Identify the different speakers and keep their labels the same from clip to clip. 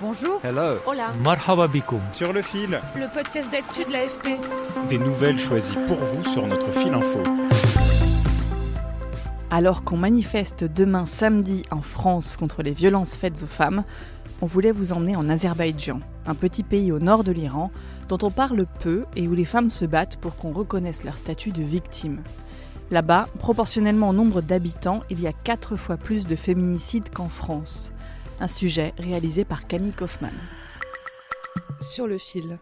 Speaker 1: Bonjour.
Speaker 2: Hello.
Speaker 1: Hola.
Speaker 3: Marhaba bikoum.
Speaker 4: Sur le fil.
Speaker 1: Le podcast d'actu de l'AFP.
Speaker 4: Des nouvelles choisies pour vous sur notre fil info.
Speaker 5: Alors qu'on manifeste demain samedi en France contre les violences faites aux femmes, on voulait vous emmener en Azerbaïdjan, un petit pays au nord de l'Iran dont on parle peu et où les femmes se battent pour qu'on reconnaisse leur statut de victime. Là-bas, proportionnellement au nombre d'habitants, il y a quatre fois plus de féminicides qu'en France. Un sujet réalisé par Camille Kaufmann.
Speaker 6: Sur le fil.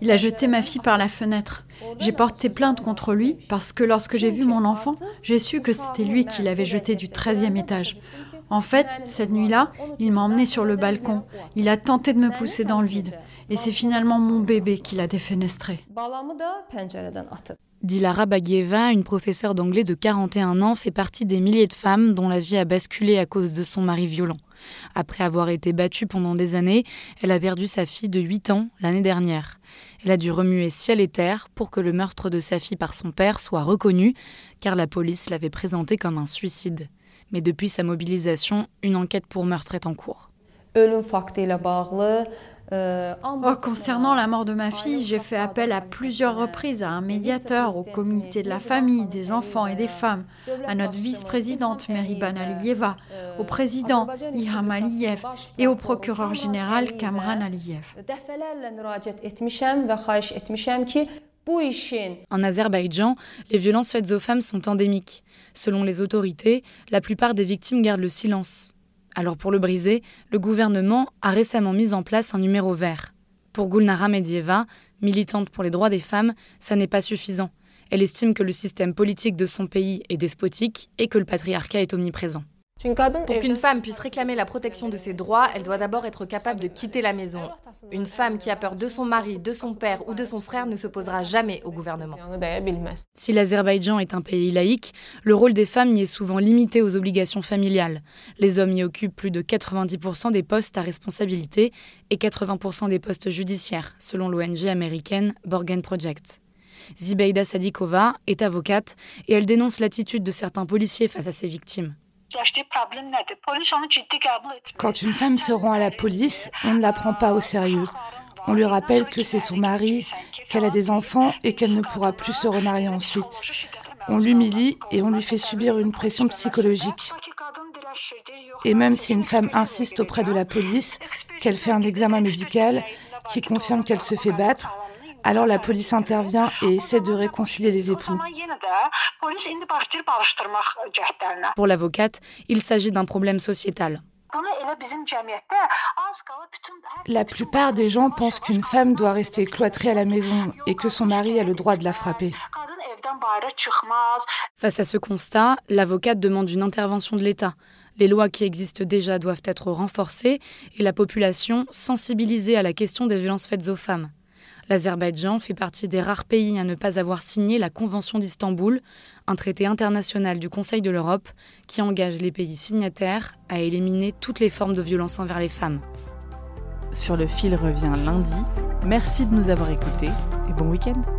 Speaker 7: Il a jeté ma fille par la fenêtre. J'ai porté plainte contre lui parce que lorsque j'ai vu mon enfant, j'ai su que c'était lui qui l'avait jeté du 13e étage. En fait, cette nuit-là, il m'a emmené sur le balcon. Il a tenté de me pousser dans le vide. Et c'est finalement mon bébé qui l'a défenestré.
Speaker 8: Dilara Bagieva, une professeure d'anglais de 41 ans, fait partie des milliers de femmes dont la vie a basculé à cause de son mari violent. Après avoir été battue pendant des années, elle a perdu sa fille de 8 ans l'année dernière. Elle a dû remuer ciel et terre pour que le meurtre de sa fille par son père soit reconnu, car la police l'avait présenté comme un suicide. Mais depuis sa mobilisation, une enquête pour meurtre est en cours.
Speaker 7: Oh, concernant la mort de ma fille, j'ai fait appel à plusieurs reprises à un médiateur, au comité de la famille, des enfants et des femmes, à notre vice-présidente Meriban Aliyeva, au président Iham Aliyev et au procureur général Kamran Aliyev.
Speaker 8: En Azerbaïdjan, les violences faites aux femmes sont endémiques. Selon les autorités, la plupart des victimes gardent le silence. Alors pour le briser, le gouvernement a récemment mis en place un numéro vert. Pour Gulnara Medieva, militante pour les droits des femmes, ça n'est pas suffisant. Elle estime que le système politique de son pays est despotique et que le patriarcat est omniprésent.
Speaker 6: Pour qu'une femme puisse réclamer la protection de ses droits, elle doit d'abord être capable de quitter la maison. Une femme qui a peur de son mari, de son père ou de son frère ne s'opposera jamais au gouvernement.
Speaker 8: Si l'Azerbaïdjan est un pays laïque, le rôle des femmes y est souvent limité aux obligations familiales. Les hommes y occupent plus de 90% des postes à responsabilité et 80% des postes judiciaires, selon l'ONG américaine Borgen Project. Zibeida Sadikova est avocate et elle dénonce l'attitude de certains policiers face à ses victimes.
Speaker 9: Quand une femme se rend à la police, on ne la prend pas au sérieux. On lui rappelle que c'est son mari, qu'elle a des enfants et qu'elle ne pourra plus se remarier ensuite. On l'humilie et on lui fait subir une pression psychologique. Et même si une femme insiste auprès de la police, qu'elle fait un examen médical qui confirme qu'elle se fait battre, alors la police intervient et essaie de réconcilier les époux.
Speaker 8: Pour l'avocate, il s'agit d'un problème sociétal.
Speaker 9: La plupart des gens pensent qu'une femme doit rester cloîtrée à la maison et que son mari a le droit de la frapper.
Speaker 8: Face à ce constat, l'avocate demande une intervention de l'État. Les lois qui existent déjà doivent être renforcées et la population sensibilisée à la question des violences faites aux femmes. L'Azerbaïdjan fait partie des rares pays à ne pas avoir signé la Convention d'Istanbul, un traité international du Conseil de l'Europe qui engage les pays signataires à éliminer toutes les formes de violence envers les femmes.
Speaker 5: Sur le fil revient lundi. Merci de nous avoir écoutés et bon week-end.